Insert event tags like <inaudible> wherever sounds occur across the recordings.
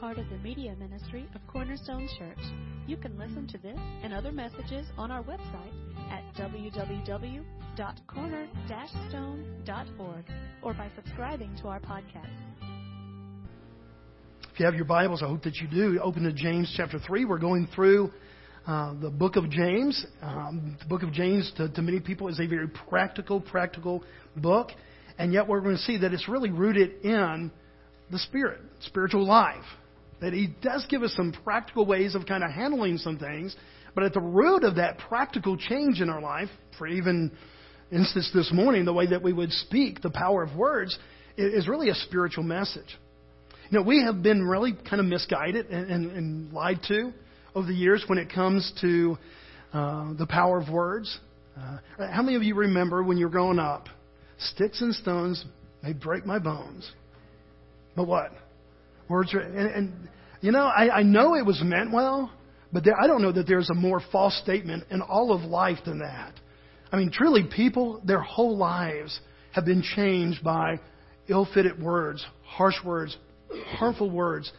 part of the media ministry of Cornerstone Church. You can listen to this and other messages on our website at www.corner-stone.org or by subscribing to our podcast. If you have your Bibles, I hope that you do. Open to James chapter 3. We're going through uh, the book of James. Um, the book of James, to, to many people, is a very practical, practical book. And yet we're going to see that it's really rooted in the Spirit, spiritual life. That He does give us some practical ways of kind of handling some things, but at the root of that practical change in our life, for even instance this morning, the way that we would speak, the power of words, is really a spiritual message. You know, we have been really kind of misguided and, and, and lied to over the years when it comes to uh, the power of words. Uh, how many of you remember when you were growing up? Sticks and stones may break my bones, but what? Words are, and, and you know, I, I know it was meant well, but there, I don't know that there's a more false statement in all of life than that. I mean, truly, people, their whole lives have been changed by ill fitted words, harsh words, harmful words,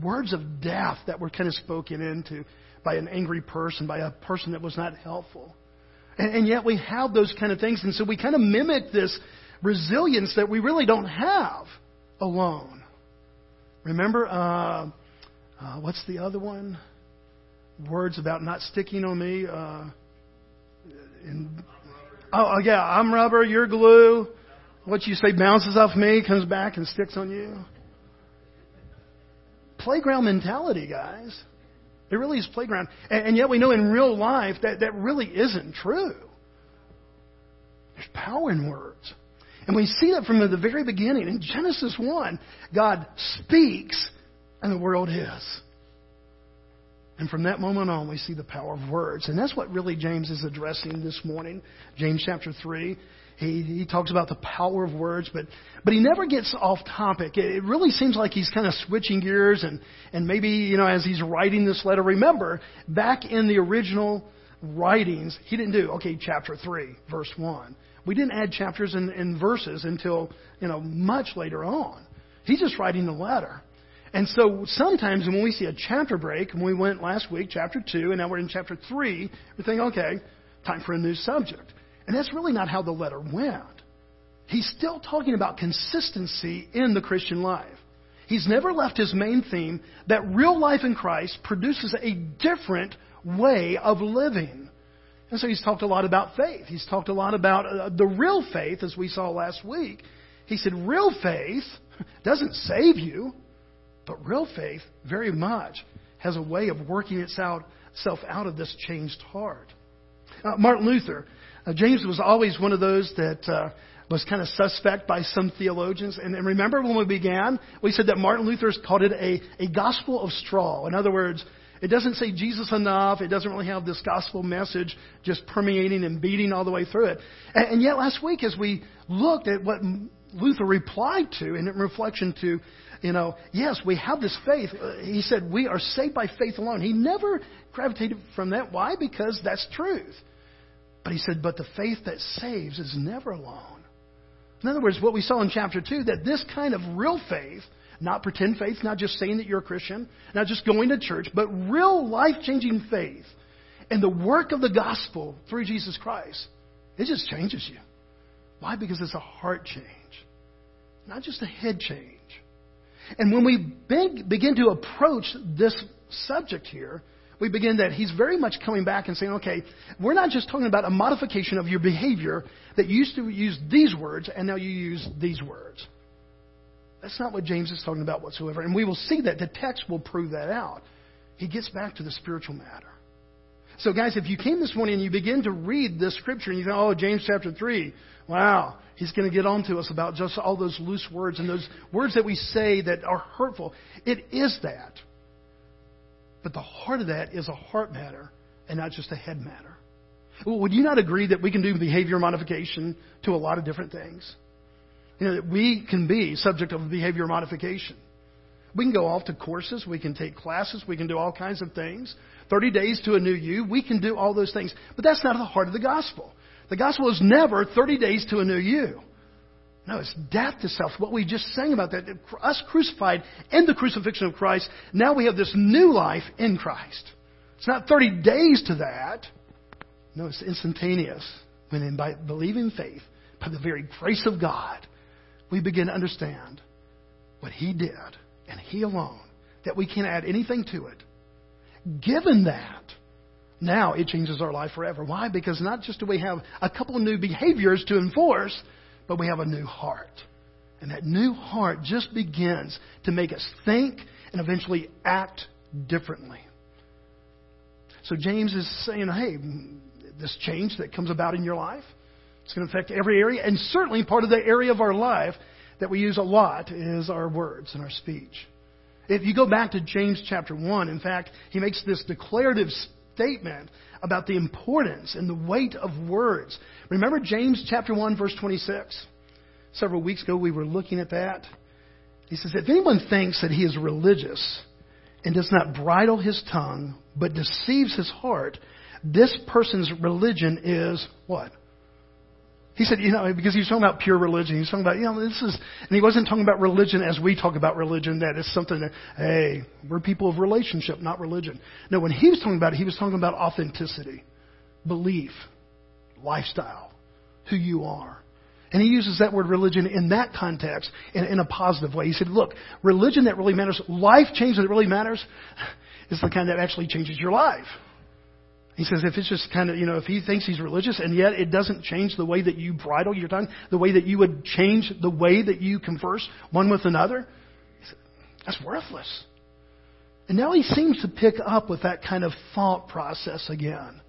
words of death that were kind of spoken into by an angry person, by a person that was not helpful. And, and yet we have those kind of things, and so we kind of mimic this resilience that we really don't have alone. Remember, uh, uh, what's the other one? Words about not sticking on me. Uh, in, oh, yeah, I'm rubber, you're glue. What you say bounces off me, comes back and sticks on you. Playground mentality, guys. It really is playground. And, and yet we know in real life that that really isn't true. There's power in words. And we see that from the very beginning. In Genesis 1, God speaks and the world is. And from that moment on, we see the power of words. And that's what really James is addressing this morning. James chapter 3. He, he talks about the power of words, but, but he never gets off topic. It really seems like he's kind of switching gears and, and maybe, you know, as he's writing this letter, remember, back in the original writings, he didn't do, okay, chapter 3, verse 1. We didn't add chapters and, and verses until, you know, much later on. He's just writing the letter. And so sometimes when we see a chapter break, and we went last week, chapter 2, and now we're in chapter 3, we think, okay, time for a new subject. And that's really not how the letter went. He's still talking about consistency in the Christian life. He's never left his main theme that real life in Christ produces a different way of living. And so he's talked a lot about faith. He's talked a lot about uh, the real faith, as we saw last week. He said, real faith <laughs> doesn't save you, but real faith very much has a way of working itself out of this changed heart. Uh, Martin Luther uh, James was always one of those that uh, was kind of suspect by some theologians. And, and remember when we began, we said that Martin Luther called it a, a gospel of straw. In other words, it doesn't say Jesus enough. It doesn't really have this gospel message just permeating and beating all the way through it. And, and yet last week, as we looked at what Luther replied to in reflection to, you know, yes, we have this faith. He said, we are saved by faith alone. He never gravitated from that. Why? Because that's truth. But he said, but the faith that saves is never alone. In other words, what we saw in chapter 2, that this kind of real faith, not pretend faith, not just saying that you're a Christian, not just going to church, but real life changing faith and the work of the gospel through Jesus Christ, it just changes you. Why? Because it's a heart change, not just a head change. And when we begin to approach this subject here, we begin that he's very much coming back and saying, okay, we're not just talking about a modification of your behavior that you used to use these words and now you use these words. That's not what James is talking about whatsoever. And we will see that. The text will prove that out. He gets back to the spiritual matter. So, guys, if you came this morning and you begin to read this scripture and you think, oh, James chapter 3, wow, he's going to get on to us about just all those loose words and those words that we say that are hurtful. It is that. But the heart of that is a heart matter and not just a head matter. Would you not agree that we can do behavior modification to a lot of different things? You know, that we can be subject of behavior modification. We can go off to courses, we can take classes, we can do all kinds of things. 30 days to a new you, we can do all those things. But that's not the heart of the gospel. The gospel is never 30 days to a new you. No, it's death to self. What we just sang about that, us crucified in the crucifixion of Christ, now we have this new life in Christ. It's not 30 days to that. No, it's instantaneous. When in by believing faith, by the very grace of God, we begin to understand what He did and He alone, that we can't add anything to it. Given that, now it changes our life forever. Why? Because not just do we have a couple of new behaviors to enforce, but we have a new heart. And that new heart just begins to make us think and eventually act differently. So James is saying, hey, this change that comes about in your life, it's going to affect every area. And certainly part of the area of our life that we use a lot is our words and our speech. If you go back to James chapter 1, in fact, he makes this declarative statement about the importance and the weight of words. Remember James chapter 1 verse 26? Several weeks ago we were looking at that. He says, if anyone thinks that he is religious and does not bridle his tongue, but deceives his heart, this person's religion is what? He said, you know, because he was talking about pure religion. He was talking about, you know, this is, and he wasn't talking about religion as we talk about religion, that is something that, hey, we're people of relationship, not religion. No, when he was talking about it, he was talking about authenticity, belief, lifestyle, who you are. And he uses that word religion in that context in, in a positive way. He said, look, religion that really matters, life change that really matters, <laughs> is the kind that actually changes your life. He says if it's just kind of, you know, if he thinks he's religious and yet it doesn't change the way that you bridle your tongue, the way that you would change the way that you converse one with another, he said, that's worthless. And now he seems to pick up with that kind of thought process again.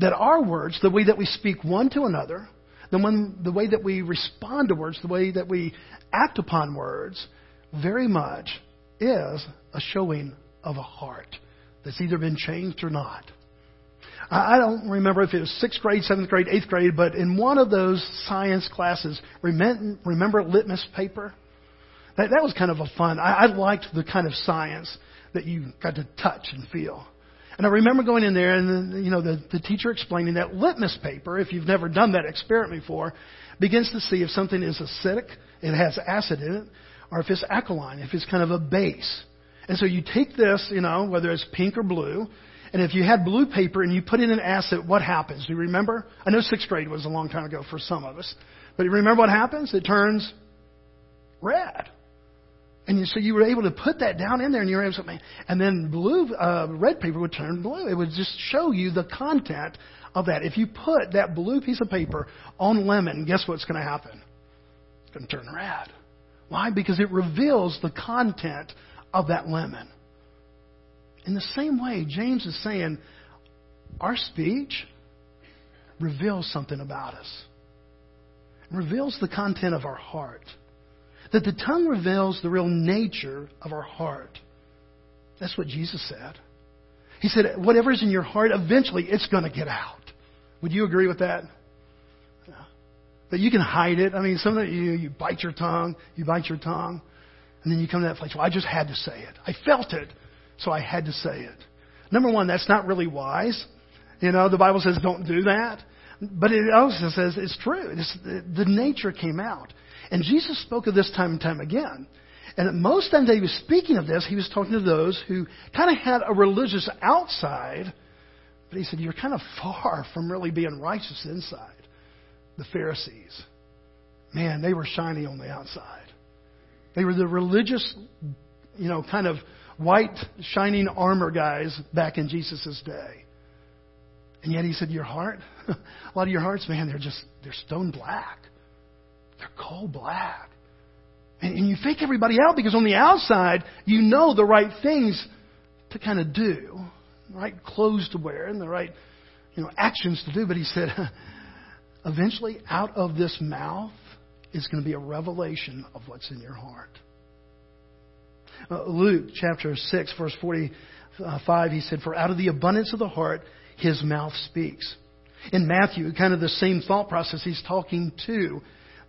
That our words, the way that we speak one to another, the, one, the way that we respond to words, the way that we act upon words, very much is a showing of a heart that's either been changed or not. I don't remember if it was sixth grade, seventh grade, eighth grade, but in one of those science classes, remember litmus paper? That, that was kind of a fun. I, I liked the kind of science that you got to touch and feel. And I remember going in there and you know the, the teacher explaining that litmus paper, if you've never done that experiment before, begins to see if something is acidic, it has acid in it, or if it's alkaline, if it's kind of a base. And so you take this, you know, whether it's pink or blue, and if you had blue paper and you put in an acid, what happens? Do you remember? I know sixth grade was a long time ago for some of us. But you remember what happens? It turns red. And you, so you were able to put that down in there, and you were able to, man, and then blue, uh, red paper would turn blue. It would just show you the content of that. If you put that blue piece of paper on lemon, guess what's going to happen? It's going to turn red. Why? Because it reveals the content of that lemon. In the same way, James is saying our speech reveals something about us, it reveals the content of our heart. That the tongue reveals the real nature of our heart. That's what Jesus said. He said, whatever is in your heart, eventually it's going to get out. Would you agree with that? That you can hide it. I mean, sometimes you, you bite your tongue, you bite your tongue, and then you come to that place, well, I just had to say it. I felt it so I had to say it. Number one, that's not really wise. You know, the Bible says don't do that. But it also says it's true. It's, the nature came out. And Jesus spoke of this time and time again. And most times that he was speaking of this, he was talking to those who kind of had a religious outside, but he said, You're kind of far from really being righteous inside. The Pharisees. Man, they were shiny on the outside. They were the religious, you know, kind of white, shining armor guys back in Jesus' day. And yet he said, Your heart, <laughs> a lot of your hearts, man, they're just, they're stone black. They're coal black. And, and you fake everybody out because on the outside, you know the right things to kind of do, the right clothes to wear, and the right you know, actions to do. But he said, <laughs> eventually, out of this mouth is going to be a revelation of what's in your heart. Uh, Luke chapter 6, verse 45, he said, For out of the abundance of the heart, his mouth speaks. In Matthew, kind of the same thought process, he's talking to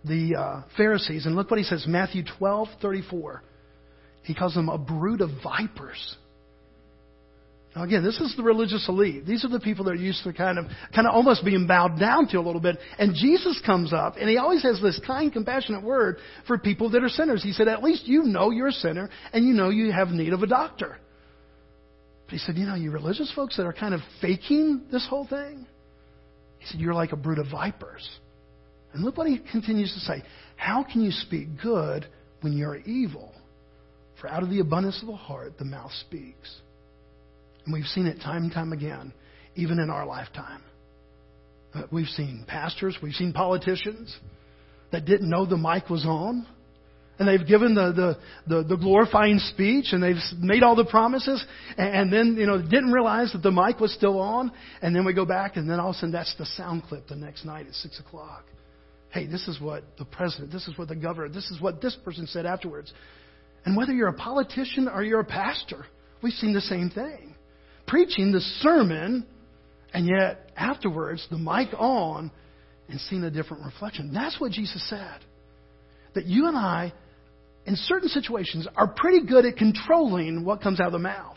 the uh, Pharisees. And look what he says, Matthew 12, 34. He calls them a brood of vipers. Now again, this is the religious elite. These are the people that are used to kind of, kind of almost being bowed down to a little bit. And Jesus comes up, and he always has this kind, compassionate word for people that are sinners. He said, at least you know you're a sinner, and you know you have need of a doctor. But he said, you know, you religious folks that are kind of faking this whole thing, he said, you're like a brood of vipers. And look what he continues to say. How can you speak good when you're evil? For out of the abundance of the heart, the mouth speaks. And we've seen it time and time again, even in our lifetime. We've seen pastors, we've seen politicians that didn't know the mic was on. And they've given the, the, the, the glorifying speech and they've made all the promises and, and then, you know, didn't realize that the mic was still on. And then we go back and then all of a sudden that's the sound clip the next night at 6 o'clock. Hey, this is what the president, this is what the governor, this is what this person said afterwards. And whether you're a politician or you're a pastor, we've seen the same thing preaching the sermon, and yet afterwards, the mic on, and seeing a different reflection. That's what Jesus said. That you and I, in certain situations, are pretty good at controlling what comes out of the mouth.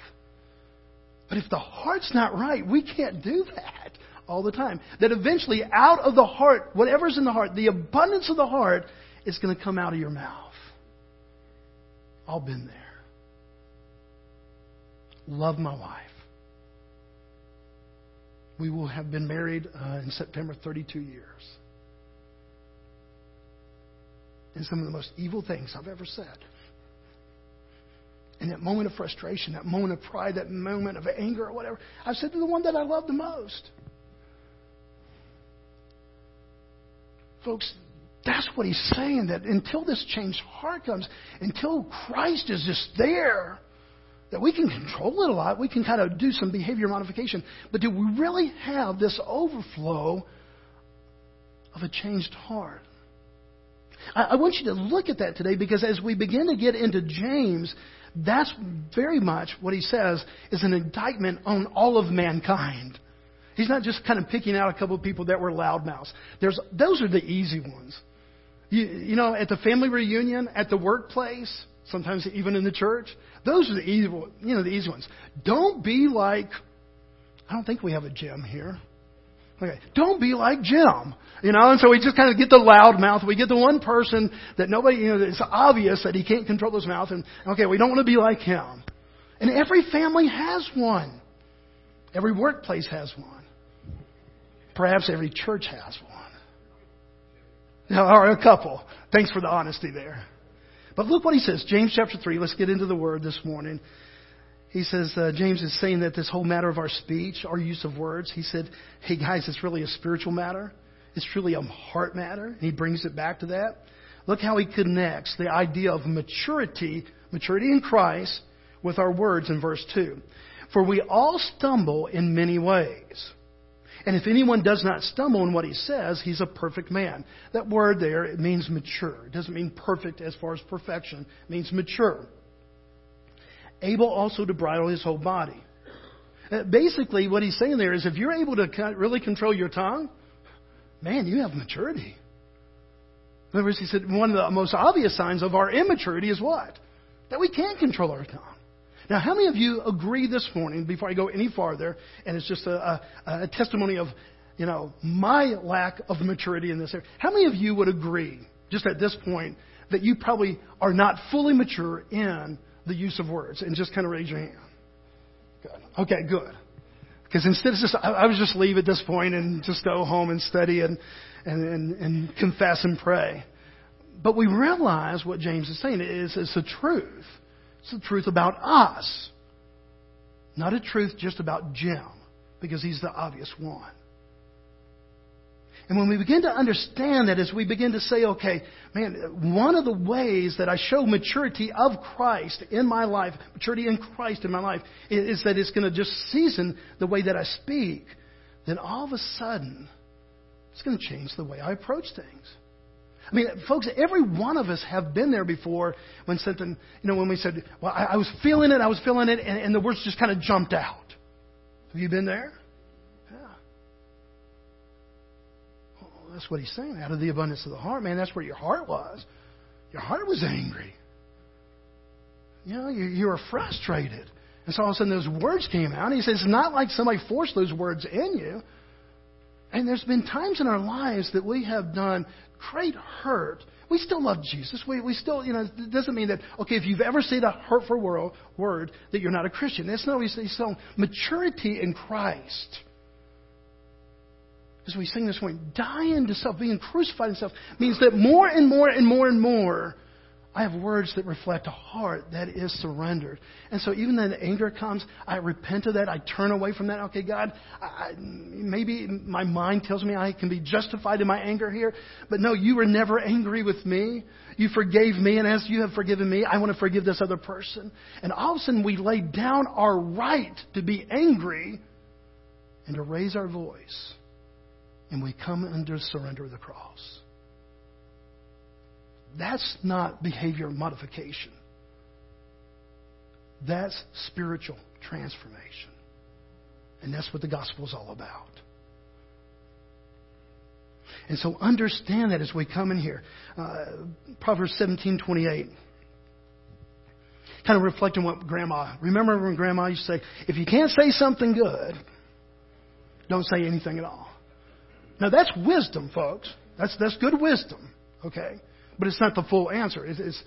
But if the heart's not right, we can't do that all the time. That eventually, out of the heart, whatever's in the heart, the abundance of the heart is going to come out of your mouth. All been there. Love my wife. We will have been married uh, in September 32 years. And some of the most evil things I've ever said. In that moment of frustration, that moment of pride, that moment of anger or whatever, I've said to the one that I love the most. Folks, that's what he's saying that until this changed heart comes, until Christ is just there, that we can control it a lot. We can kind of do some behavior modification. But do we really have this overflow of a changed heart? I, I want you to look at that today because as we begin to get into James, that's very much what he says is an indictment on all of mankind. He's not just kind of picking out a couple of people that were loudmouths. There's, those are the easy ones. You, you know, at the family reunion, at the workplace, sometimes even in the church. Those are the easy, you know, the easy ones. Don't be like, I don't think we have a Jim here. Okay, don't be like Jim. You know, and so we just kind of get the loud mouth. We get the one person that nobody, you know, it's obvious that he can't control his mouth. And okay, we don't want to be like him. And every family has one. Every workplace has one. Perhaps every church has one. Or a couple. Thanks for the honesty there. But look what he says. James chapter 3. Let's get into the word this morning. He says, uh, James is saying that this whole matter of our speech, our use of words, he said, hey guys, it's really a spiritual matter. It's truly a heart matter. And he brings it back to that. Look how he connects the idea of maturity, maturity in Christ, with our words in verse 2. For we all stumble in many ways. And if anyone does not stumble in what he says, he's a perfect man. That word there, it means mature. It doesn't mean perfect as far as perfection. It means mature. Able also to bridle his whole body. Uh, basically, what he's saying there is if you're able to really control your tongue, man, you have maturity. In other words, he said one of the most obvious signs of our immaturity is what? That we can't control our tongue. Now, how many of you agree this morning, before I go any farther, and it's just a, a, a testimony of, you know, my lack of maturity in this area, how many of you would agree, just at this point, that you probably are not fully mature in the use of words? And just kind of raise your hand. Good. Okay, good. Because instead of just, I, I would just leave at this point and just go home and study and, and, and, and confess and pray. But we realize what James is saying is it's the truth. It's the truth about us. Not a truth just about Jim, because he's the obvious one. And when we begin to understand that, as we begin to say, okay, man, one of the ways that I show maturity of Christ in my life, maturity in Christ in my life, is that it's going to just season the way that I speak, then all of a sudden, it's going to change the way I approach things. I mean, folks, every one of us have been there before when something, you know, when we said, well, I, I was feeling it, I was feeling it, and, and the words just kind of jumped out. Have you been there? Yeah. Well, that's what he's saying. Out of the abundance of the heart, man, that's where your heart was. Your heart was angry. You know, you, you were frustrated. And so all of a sudden those words came out. And he says, it's not like somebody forced those words in you. And there's been times in our lives that we have done great hurt. We still love Jesus. We, we still, you know, it doesn't mean that, okay, if you've ever said a hurtful word, that you're not a Christian. That's not what he's saying. Maturity in Christ. As we sing this morning, dying to self, being crucified in self, means that more and more and more and more I have words that reflect a heart that is surrendered. And so even when anger comes, I repent of that. I turn away from that. Okay, God, I, maybe my mind tells me I can be justified in my anger here, but no, you were never angry with me. You forgave me, and as you have forgiven me, I want to forgive this other person. And all of a sudden, we lay down our right to be angry and to raise our voice, and we come under surrender of the cross. That's not behavior modification. That's spiritual transformation. And that's what the gospel is all about. And so understand that as we come in here. Uh, Proverbs 17 28. Kind of reflecting what grandma, remember when grandma used to say, if you can't say something good, don't say anything at all. Now that's wisdom, folks. That's, that's good wisdom. Okay? But it's not the full answer. It's, it's,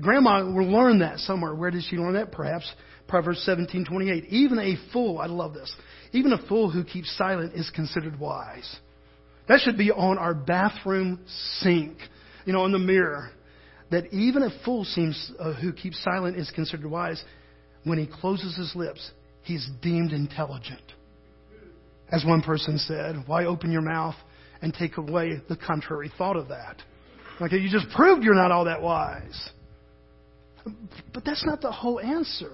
grandma will learn that somewhere. Where did she learn that? Perhaps Proverbs 17:28. Even a fool, I love this. Even a fool who keeps silent is considered wise. That should be on our bathroom sink, you know, in the mirror. That even a fool seems uh, who keeps silent is considered wise. When he closes his lips, he's deemed intelligent. As one person said, "Why open your mouth and take away the contrary thought of that?" Okay, you just proved you're not all that wise. But that's not the whole answer.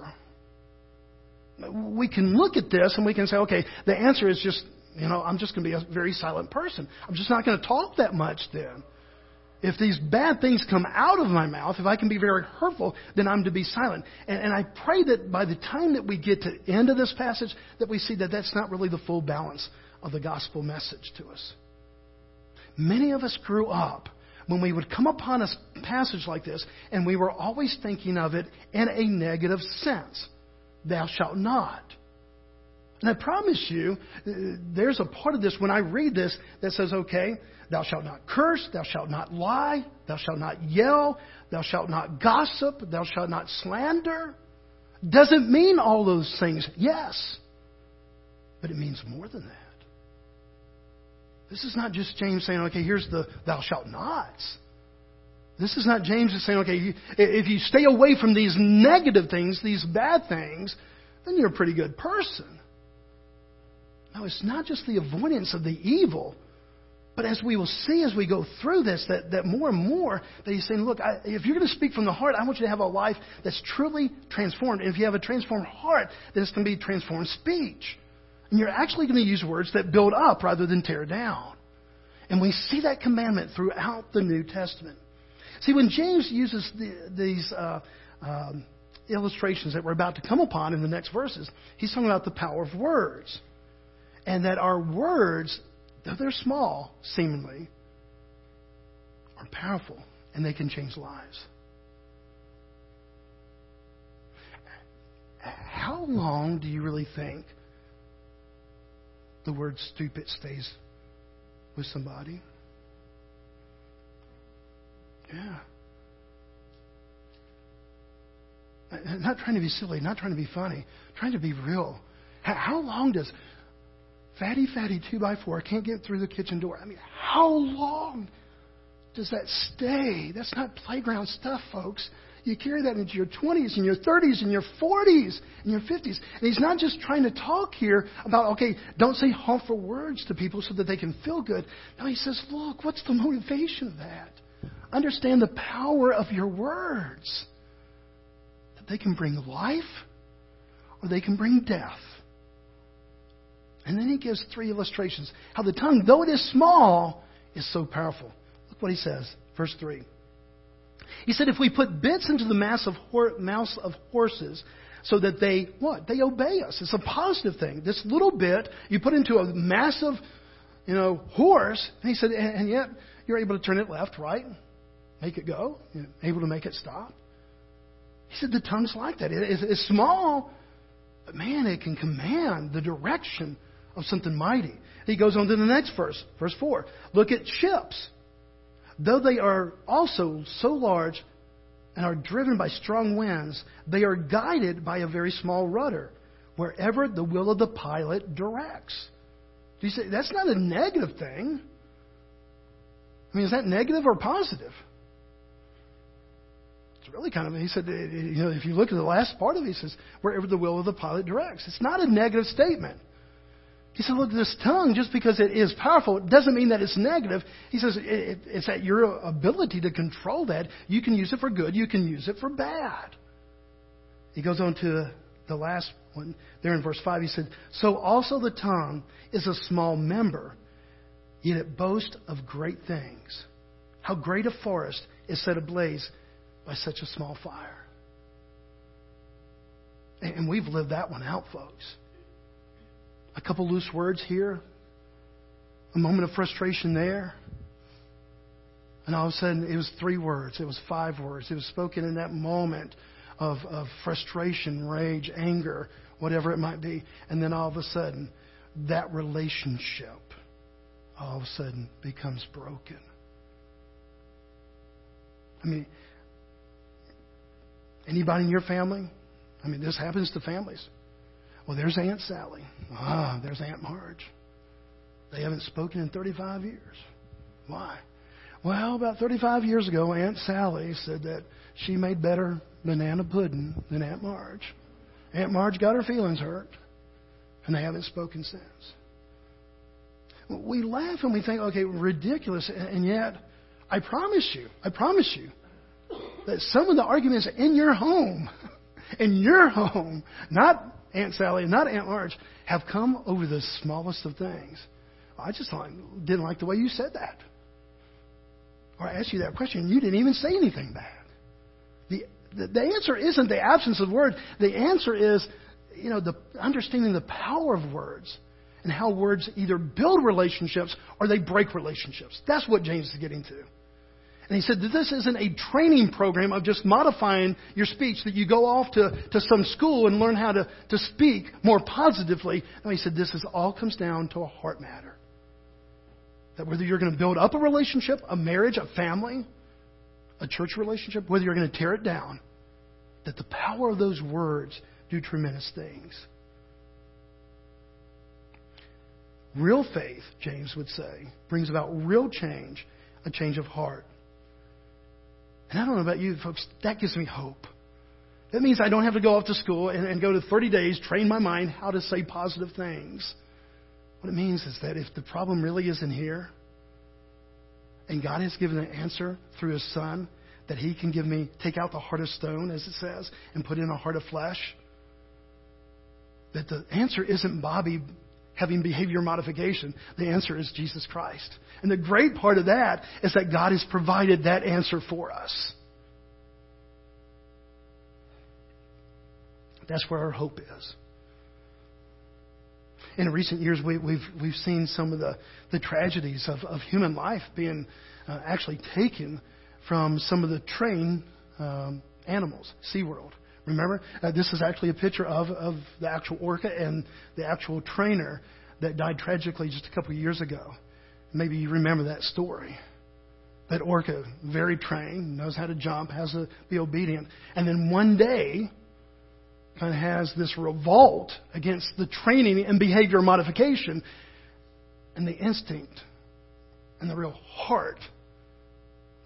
We can look at this and we can say, okay, the answer is just, you know, I'm just going to be a very silent person. I'm just not going to talk that much then. If these bad things come out of my mouth, if I can be very hurtful, then I'm to be silent. And, and I pray that by the time that we get to the end of this passage, that we see that that's not really the full balance of the gospel message to us. Many of us grew up when we would come upon a passage like this, and we were always thinking of it in a negative sense Thou shalt not. And I promise you, uh, there's a part of this when I read this that says, okay, thou shalt not curse, thou shalt not lie, thou shalt not yell, thou shalt not gossip, thou shalt not slander. Doesn't mean all those things, yes, but it means more than that. This is not just James saying, okay, here's the thou shalt nots. This is not James saying, okay, if you stay away from these negative things, these bad things, then you're a pretty good person. No, it's not just the avoidance of the evil, but as we will see as we go through this, that, that more and more that he's saying, look, I, if you're going to speak from the heart, I want you to have a life that's truly transformed. And if you have a transformed heart, then it's going to be transformed speech. And you're actually going to use words that build up rather than tear down. And we see that commandment throughout the New Testament. See, when James uses the, these uh, um, illustrations that we're about to come upon in the next verses, he's talking about the power of words. And that our words, though they're small, seemingly, are powerful and they can change lives. How long do you really think the word stupid stays with somebody. Yeah. Not trying to be silly, not trying to be funny, trying to be real. How long does fatty, fatty two by four can't get through the kitchen door? I mean, how long does that stay? That's not playground stuff, folks. You carry that into your 20s and your 30s and your 40s and your 50s. And he's not just trying to talk here about, okay, don't say harmful words to people so that they can feel good. No, he says, look, what's the motivation of that? Understand the power of your words. That they can bring life or they can bring death. And then he gives three illustrations. How the tongue, though it is small, is so powerful. Look what he says. Verse 3. He said, if we put bits into the mass of hor- mouths of horses so that they, what? They obey us. It's a positive thing. This little bit you put into a massive, you know, horse, and he said, and, and yet you're able to turn it left, right, make it go, you're able to make it stop. He said the tongue's like that. It, it's, it's small, But man, it can command the direction of something mighty. He goes on to the next verse, verse 4. Look at ships. Though they are also so large and are driven by strong winds, they are guided by a very small rudder, wherever the will of the pilot directs. Do you say that's not a negative thing? I mean, is that negative or positive? It's really kind of, he said, you know, if you look at the last part of it, he says, wherever the will of the pilot directs. It's not a negative statement. He said, look, this tongue, just because it is powerful, it doesn't mean that it's negative. He says, it's at your ability to control that. You can use it for good, you can use it for bad. He goes on to the last one, there in verse 5. He said, So also the tongue is a small member, yet it boasts of great things. How great a forest is set ablaze by such a small fire. And we've lived that one out, folks a couple loose words here, a moment of frustration there. And all of a sudden, it was three words, it was five words. It was spoken in that moment of, of frustration, rage, anger, whatever it might be. And then all of a sudden, that relationship all of a sudden becomes broken. I mean, anybody in your family? I mean, this happens to families. Well, there's Aunt Sally. Ah, there's Aunt Marge. They haven't spoken in 35 years. Why? Well, about 35 years ago, Aunt Sally said that she made better banana pudding than Aunt Marge. Aunt Marge got her feelings hurt, and they haven't spoken since. We laugh and we think, okay, ridiculous, and yet, I promise you, I promise you, that some of the arguments in your home, <laughs> in your home, not Aunt Sally not Aunt Marge have come over the smallest of things. I just didn't like the way you said that. Or I asked you that question, you didn't even say anything bad. The, the, the answer isn't the absence of words. The answer is, you know, the understanding the power of words and how words either build relationships or they break relationships. That's what James is getting to. And he said that this isn't a training program of just modifying your speech, that you go off to, to some school and learn how to, to speak more positively. No, he said this is, all comes down to a heart matter. That whether you're going to build up a relationship, a marriage, a family, a church relationship, whether you're going to tear it down, that the power of those words do tremendous things. Real faith, James would say, brings about real change, a change of heart. And I don't know about you folks, that gives me hope. That means I don't have to go off to school and, and go to 30 days, train my mind how to say positive things. What it means is that if the problem really isn't here, and God has given an answer through His Son, that He can give me, take out the heart of stone, as it says, and put in a heart of flesh, that the answer isn't Bobby having behavior modification? The answer is Jesus Christ. And the great part of that is that God has provided that answer for us. That's where our hope is. In recent years, we, have we've, we've seen some of the, the tragedies of, of human life being uh, actually taken from some of the trained um, animals, SeaWorld. Remember, uh, this is actually a picture of, of the actual orca and the actual trainer that died tragically just a couple of years ago. Maybe you remember that story. That orca, very trained, knows how to jump, has to be obedient. And then one day, kind of has this revolt against the training and behavior modification and the instinct and the real heart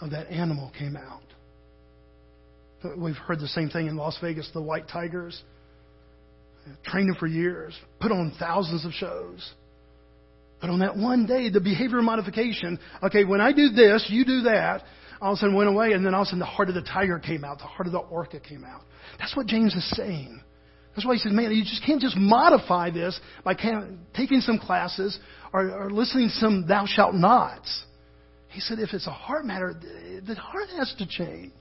of that animal came out. We've heard the same thing in Las Vegas, the white tigers. Trained them for years, put on thousands of shows. But on that one day, the behavior modification, okay, when I do this, you do that, all of a sudden went away, and then all of a sudden the heart of the tiger came out, the heart of the orca came out. That's what James is saying. That's why he says, man, you just can't just modify this by taking some classes or, or listening to some thou shalt nots. He said, if it's a heart matter, the heart has to change.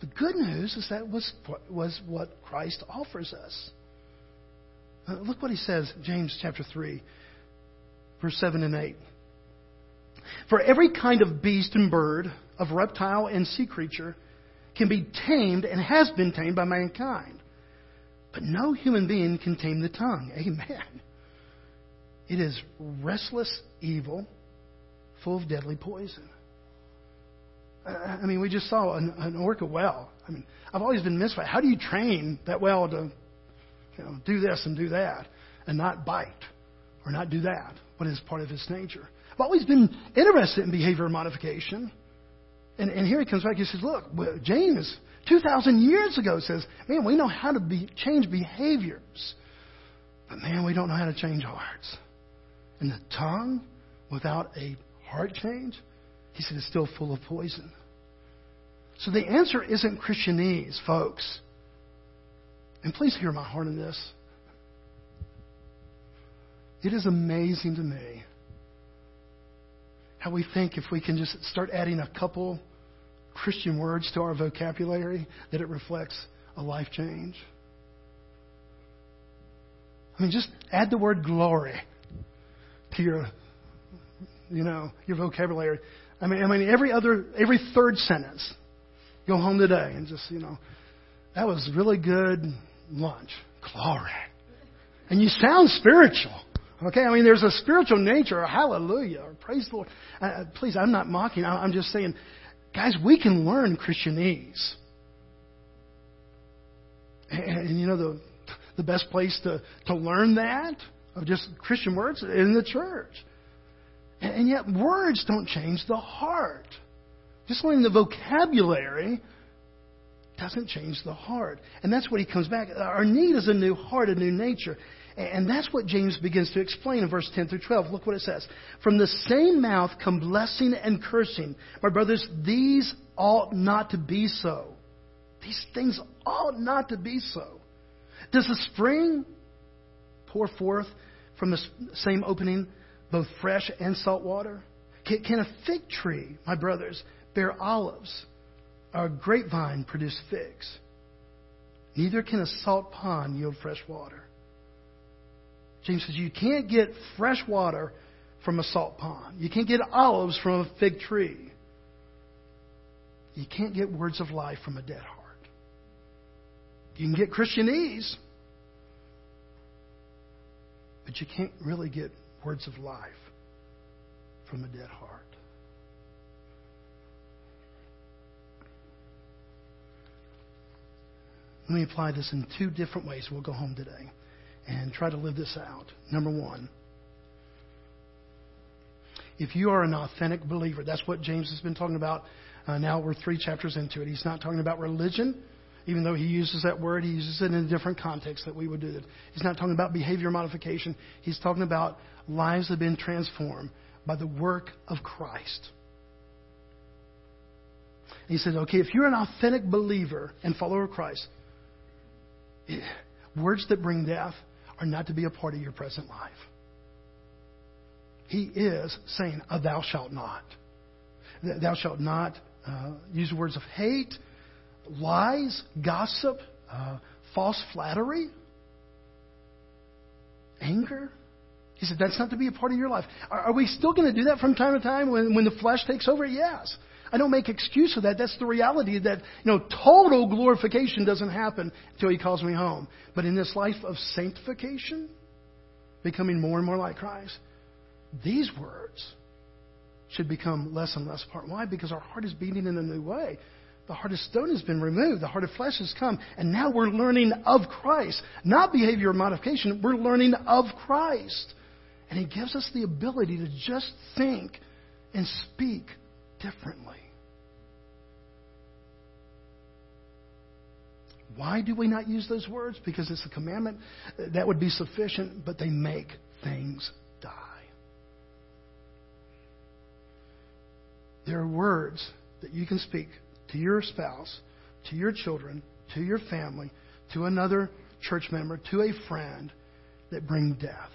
The good news is that was, was what Christ offers us. Uh, look what he says, James chapter 3, verse 7 and 8. For every kind of beast and bird, of reptile and sea creature, can be tamed and has been tamed by mankind. But no human being can tame the tongue. <laughs> Amen. It is restless evil, full of deadly poison. I mean, we just saw an, an orca well. I mean, I've always been mystified. How do you train that well to, you know, do this and do that and not bite or not do that? What is part of his nature? I've always been interested in behavior modification. And, and here he comes back. He says, "Look, James, two thousand years ago, says, man, we know how to be, change behaviors, but man, we don't know how to change hearts. And the tongue, without a heart change, he said, is still full of poison. So the answer isn't Christianese, folks. And please hear my heart in this. It is amazing to me how we think if we can just start adding a couple Christian words to our vocabulary that it reflects a life change. I mean, just add the word glory to your, you know, your vocabulary. I mean, I mean, every other, every third sentence, go home today and just, you know, that was really good lunch. Glory. And you sound spiritual. Okay, I mean, there's a spiritual nature. or Hallelujah. or Praise the Lord. Uh, please, I'm not mocking. I'm just saying, guys, we can learn Christianese. And, and you know, the, the best place to, to learn that of just Christian words in the church. And yet, words don't change the heart. Just learning the vocabulary doesn't change the heart. And that's what he comes back. Our need is a new heart, a new nature. And that's what James begins to explain in verse 10 through 12. Look what it says. From the same mouth come blessing and cursing. My brothers, these ought not to be so. These things ought not to be so. Does the spring pour forth from the same opening both fresh and salt water? Can, can a fig tree, my brothers, bear olives, a grapevine produce figs? Neither can a salt pond yield fresh water. James says you can't get fresh water from a salt pond. You can't get olives from a fig tree. You can't get words of life from a dead heart. You can get Christianese, but you can't really get words of life from a dead heart. Let me apply this in two different ways. We'll go home today and try to live this out. Number one, if you are an authentic believer, that's what James has been talking about. Uh, now we're three chapters into it. He's not talking about religion, even though he uses that word, he uses it in a different context that we would do it. He's not talking about behavior modification. He's talking about lives that have been transformed by the work of Christ. he says, okay, if you're an authentic believer and follower of Christ, <sighs> words that bring death are not to be a part of your present life. He is saying, thou shalt not. Thou shalt not uh, use words of hate, lies, gossip, uh, false flattery, anger. He said, that's not to be a part of your life. Are, are we still going to do that from time to time when, when the flesh takes over? Yes. I don't make excuse of that. That's the reality that, you know, total glorification doesn't happen until he calls me home. But in this life of sanctification, becoming more and more like Christ, these words should become less and less part. Why? Because our heart is beating in a new way. The heart of stone has been removed. The heart of flesh has come. And now we're learning of Christ. Not behavior modification. We're learning of Christ. And He gives us the ability to just think and speak differently. Why do we not use those words? Because it's a commandment. That would be sufficient, but they make things die. There are words that you can speak to your spouse, to your children, to your family, to another church member, to a friend that bring death.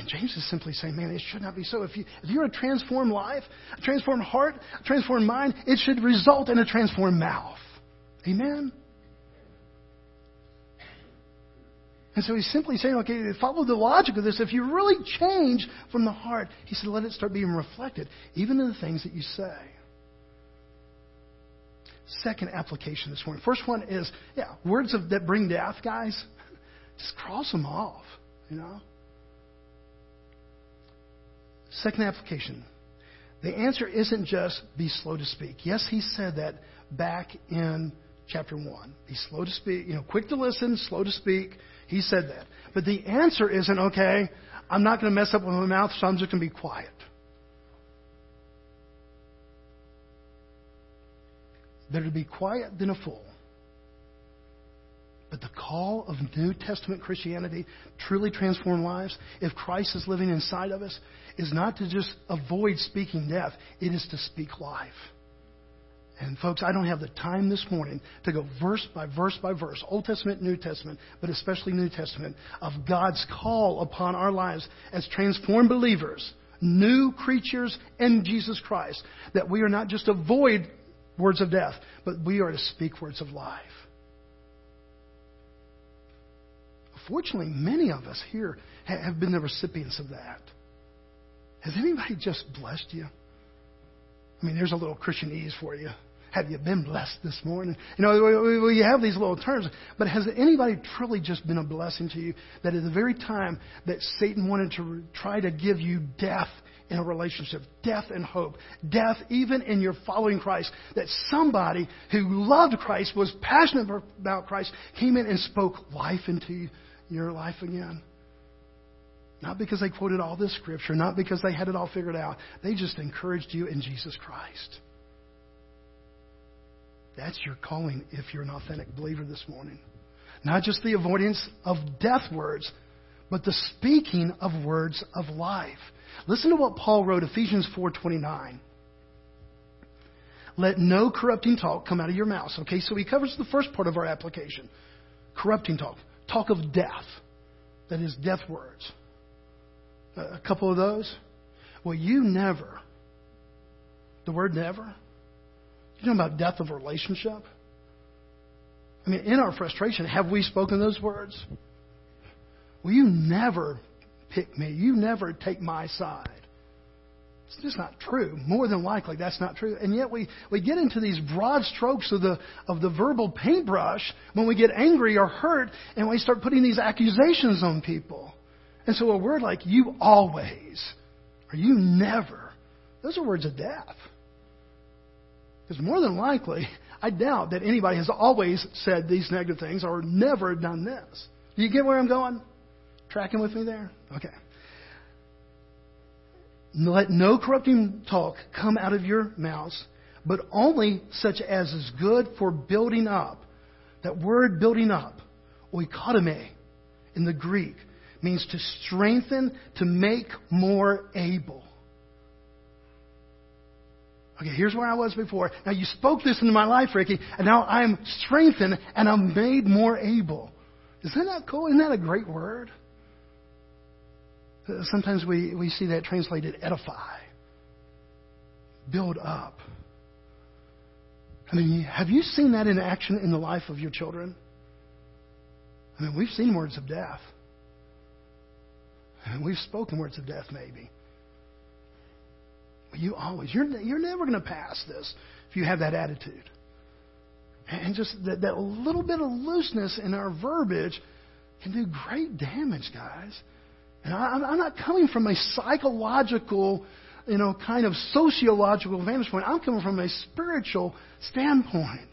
And James is simply saying, man, it should not be so. If, you, if you're a transformed life, a transformed heart, a transformed mind, it should result in a transformed mouth. Amen? And so he's simply saying, okay, follow the logic of this. If you really change from the heart, he said, let it start being reflected, even in the things that you say. second application this morning. First one is, yeah, words of, that bring death, guys. <laughs> Just cross them off, you know. Second application. The answer isn't just be slow to speak. Yes, he said that back in chapter 1. Be slow to speak, you know, quick to listen, slow to speak. He said that. But the answer isn't, okay, I'm not going to mess up with my mouth, so I'm just going to be quiet. Better to be quiet than a fool. But the call of New Testament Christianity, truly transformed lives, if Christ is living inside of us, is not to just avoid speaking death, it is to speak life. And folks, I don't have the time this morning to go verse by verse by verse, Old Testament, New Testament, but especially New Testament, of God's call upon our lives as transformed believers, new creatures in Jesus Christ, that we are not just avoid words of death, but we are to speak words of life. Fortunately, many of us here have been the recipients of that. Has anybody just blessed you? I mean, there's a little Christianese for you. Have you been blessed this morning? You know, we, we have these little terms, but has anybody truly just been a blessing to you that at the very time that Satan wanted to try to give you death in a relationship, death and hope, death even in your following Christ, that somebody who loved Christ, was passionate about Christ, came in and spoke life into your life again? Not because they quoted all this scripture, not because they had it all figured out. They just encouraged you in Jesus Christ. That's your calling if you're an authentic believer this morning. Not just the avoidance of death words, but the speaking of words of life. Listen to what Paul wrote, Ephesians 4:29. Let no corrupting talk come out of your mouth. Okay, so he covers the first part of our application. Corrupting talk. Talk of death. That is death words. A couple of those. Well, you never. The word never you know about death of a relationship? I mean, in our frustration, have we spoken those words? Well, you never pick me? You never take my side. It's just not true. More than likely, that's not true. And yet we, we get into these broad strokes of the, of the verbal paintbrush when we get angry or hurt and we start putting these accusations on people. And so a word like you always or you never, those are words of death. Because more than likely, I doubt that anybody has always said these negative things or never done this. Do you get where I'm going? Tracking with me there? Okay. Let no corrupting talk come out of your mouths, but only such as is good for building up. That word building up, oikodomē, in the Greek, means to strengthen, to make more able. Okay, here's where I was before. Now you spoke this into my life, Ricky, and now I'm strengthened and I'm made more able. Isn't that cool? Isn't that a great word? Uh, sometimes we, we see that translated edify, build up. I mean, have you seen that in action in the life of your children? I mean, we've seen words of death. And we've spoken words of death, maybe. You always, you're, you're never going to pass this if you have that attitude. And just that, that little bit of looseness in our verbiage can do great damage, guys. And I, I'm not coming from a psychological, you know, kind of sociological vantage point. I'm coming from a spiritual standpoint.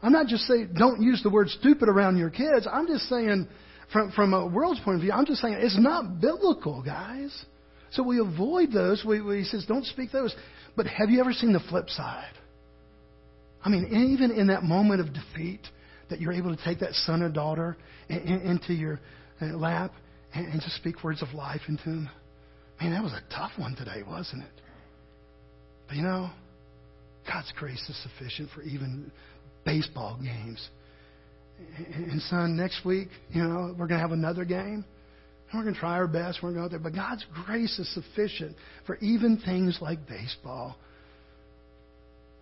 I'm not just saying don't use the word stupid around your kids. I'm just saying, from, from a world's point of view, I'm just saying it's not biblical, guys. So we avoid those. We, we, he says, don't speak those. But have you ever seen the flip side? I mean, even in that moment of defeat, that you're able to take that son or daughter in, in, into your uh, lap and, and just speak words of life into them. Man, that was a tough one today, wasn't it? But you know, God's grace is sufficient for even baseball games. And son, next week, you know, we're going to have another game. We're going to try our best. We're going to go out there. But God's grace is sufficient for even things like baseball.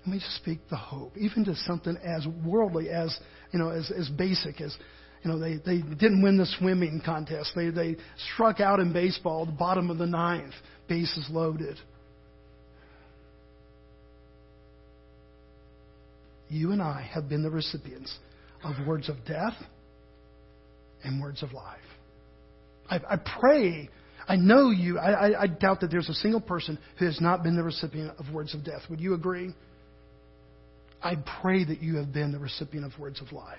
We just speak the hope, even to something as worldly as, you know, as, as basic as, you know, they, they didn't win the swimming contest. They, they struck out in baseball, the bottom of the ninth, bases loaded. you and I have been the recipients of words of death and words of life. I, I pray, I know you, I, I, I doubt that there's a single person who has not been the recipient of words of death. Would you agree? I pray that you have been the recipient of words of life.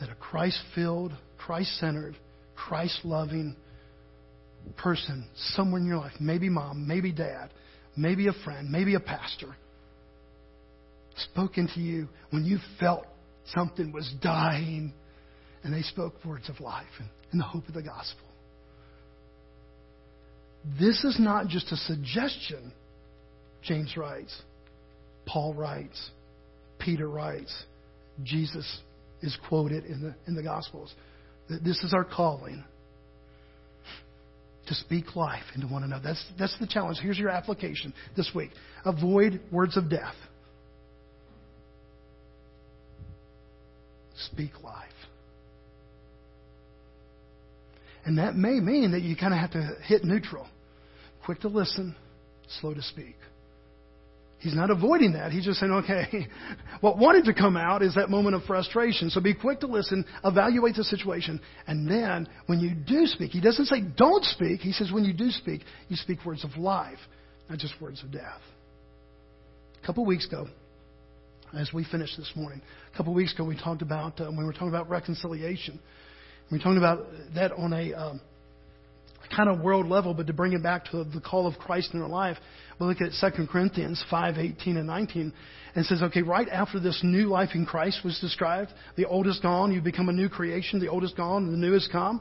That a Christ filled, Christ centered, Christ loving person somewhere in your life, maybe mom, maybe dad, maybe a friend, maybe a pastor, spoke to you when you felt something was dying and they spoke words of life and, and the hope of the gospel. This is not just a suggestion, James writes, Paul writes, Peter writes, Jesus is quoted in the, in the Gospels. This is our calling to speak life into one another. That's, that's the challenge. Here's your application this week avoid words of death. Speak life. And that may mean that you kind of have to hit neutral. Quick to listen, slow to speak. He's not avoiding that. He's just saying, okay, <laughs> what wanted to come out is that moment of frustration. So be quick to listen, evaluate the situation, and then when you do speak, he doesn't say don't speak. He says when you do speak, you speak words of life, not just words of death. A couple weeks ago, as we finished this morning, a couple weeks ago we talked about uh, when we were talking about reconciliation. We were talking about that on a um, kind of world level, but to bring it back to the call of Christ in our life, we look at 2 Corinthians 5, 18 and 19, and says, okay, right after this new life in Christ was described, the old is gone, you become a new creation, the old is gone, the new has come,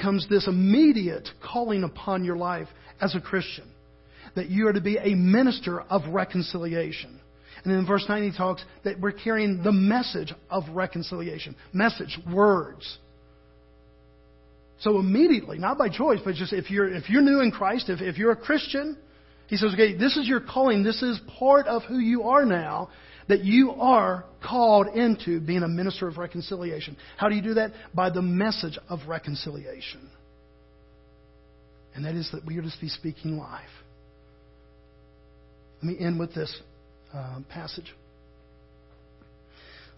comes this immediate calling upon your life as a Christian, that you are to be a minister of reconciliation. And then in verse 9 he talks that we're carrying the message of reconciliation. Message, words. So immediately, not by choice, but just if you're, if you're new in Christ, if, if you're a Christian, he says, okay, this is your calling. This is part of who you are now, that you are called into being a minister of reconciliation. How do you do that? By the message of reconciliation. And that is that we are to be speaking life. Let me end with this uh, passage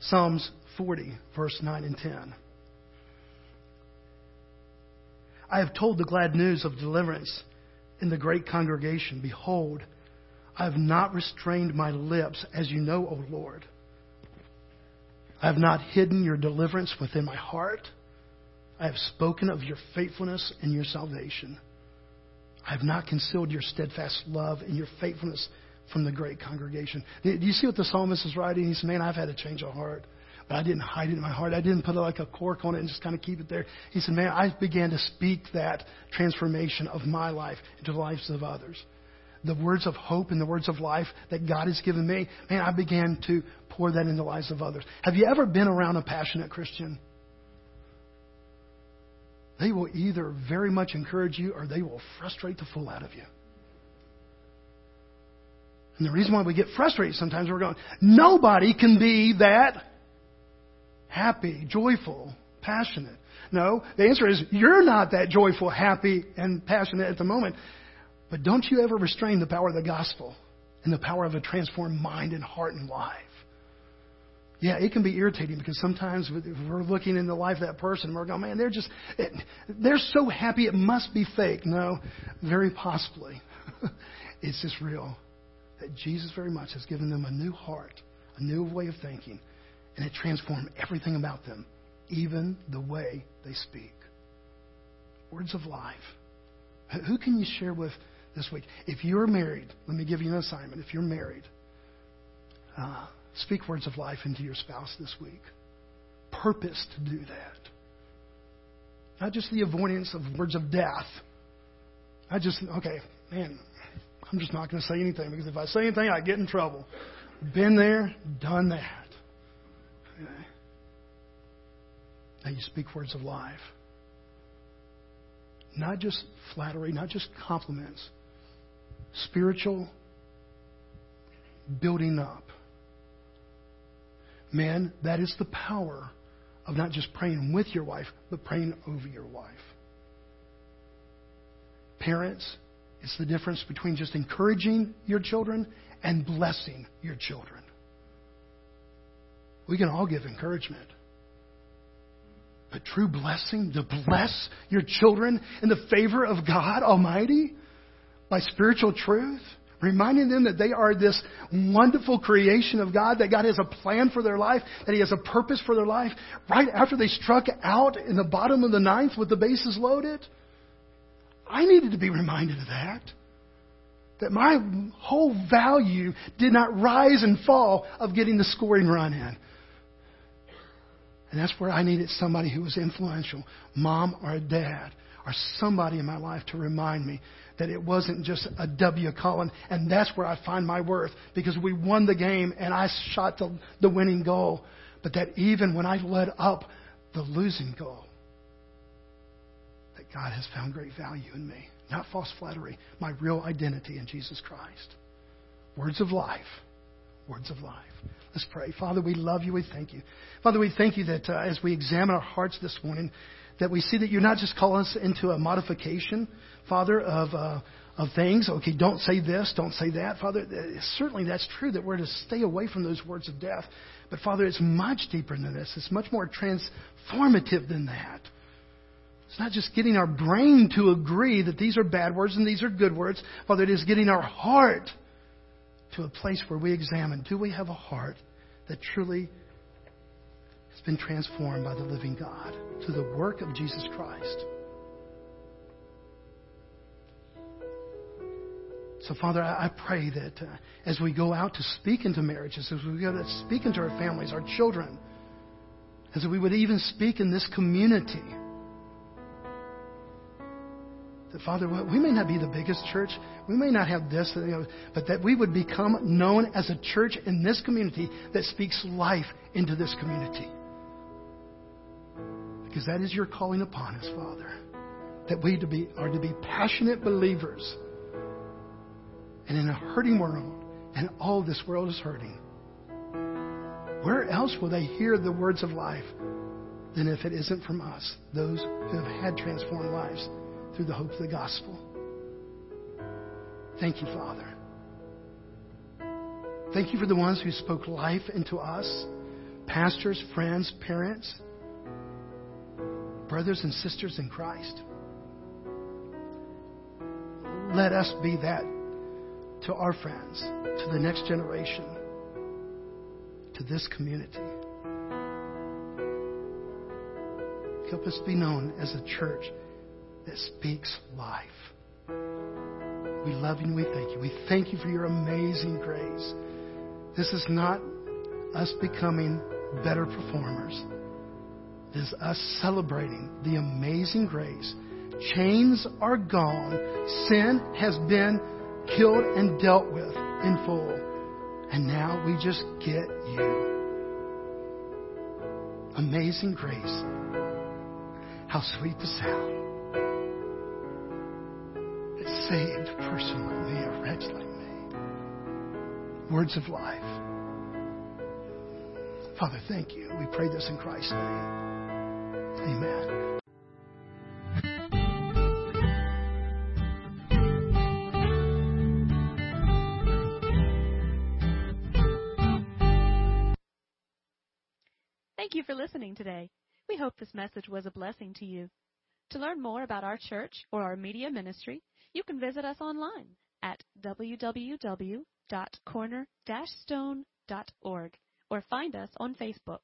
Psalms 40, verse 9 and 10. I have told the glad news of deliverance in the great congregation. Behold, I have not restrained my lips, as you know, O Lord. I have not hidden your deliverance within my heart. I have spoken of your faithfulness and your salvation. I have not concealed your steadfast love and your faithfulness from the great congregation. Do you see what the psalmist is writing? He said, Man, I've had a change of heart. But I didn't hide it in my heart. I didn't put like a cork on it and just kind of keep it there. He said, Man, I began to speak that transformation of my life into the lives of others. The words of hope and the words of life that God has given me, man, I began to pour that into the lives of others. Have you ever been around a passionate Christian? They will either very much encourage you or they will frustrate the fool out of you. And the reason why we get frustrated sometimes, we're going, nobody can be that happy, joyful, passionate. No, the answer is you're not that joyful, happy, and passionate at the moment. But don't you ever restrain the power of the gospel and the power of a transformed mind and heart and life. Yeah, it can be irritating because sometimes we're looking in the life of that person, and we're going, man, they're just, they're so happy it must be fake. No, very possibly. <laughs> it's just real. That Jesus very much has given them a new heart, a new way of thinking, and it transformed everything about them, even the way they speak. Words of life. Who can you share with this week? If you're married, let me give you an assignment. If you're married, uh, speak words of life into your spouse this week. Purpose to do that. Not just the avoidance of words of death. I just, okay, man, I'm just not going to say anything because if I say anything, I get in trouble. Been there, done that. Now you speak words of life. Not just flattery, not just compliments. Spiritual building up. Man, that is the power of not just praying with your wife, but praying over your wife. Parents, it's the difference between just encouraging your children and blessing your children. we can all give encouragement. But true blessing, to bless your children in the favor of God Almighty by spiritual truth, reminding them that they are this wonderful creation of God, that God has a plan for their life, that He has a purpose for their life, right after they struck out in the bottom of the ninth with the bases loaded. I needed to be reminded of that. That my whole value did not rise and fall of getting the scoring run in. And that's where I needed somebody who was influential, mom or dad, or somebody in my life to remind me that it wasn't just a W Colin, and that's where I find my worth because we won the game and I shot the, the winning goal. But that even when I led up the losing goal, God has found great value in me. Not false flattery, my real identity in Jesus Christ. Words of life. Words of life. Let's pray. Father, we love you. We thank you. Father, we thank you that uh, as we examine our hearts this morning, that we see that you're not just calling us into a modification, Father, of, uh, of things. Okay, don't say this, don't say that. Father, certainly that's true that we're to stay away from those words of death. But Father, it's much deeper than this. It's much more transformative than that. It's not just getting our brain to agree that these are bad words and these are good words. Father, it is getting our heart to a place where we examine do we have a heart that truly has been transformed by the living God through the work of Jesus Christ? So, Father, I pray that uh, as we go out to speak into marriages, as we go to speak into our families, our children, as we would even speak in this community, that, Father, we may not be the biggest church, we may not have this, but that we would become known as a church in this community that speaks life into this community. Because that is your calling upon us, Father. That we to be, are to be passionate believers. And in a hurting world, and all this world is hurting, where else will they hear the words of life than if it isn't from us, those who have had transformed lives? Through the hope of the gospel. Thank you, Father. Thank you for the ones who spoke life into us pastors, friends, parents, brothers and sisters in Christ. Let us be that to our friends, to the next generation, to this community. Help us be known as a church that speaks life. We love you and we thank you. We thank you for your amazing grace. This is not us becoming better performers. It is us celebrating the amazing grace. Chains are gone. Sin has been killed and dealt with in full. And now we just get you. Amazing grace. How sweet the sound saved a person a wretch like me. Words of life. Father, thank you. We pray this in Christ's name. Amen. Thank you for listening today. We hope this message was a blessing to you. To learn more about our church or our media ministry, you can visit us online at www.corner-stone.org or find us on Facebook.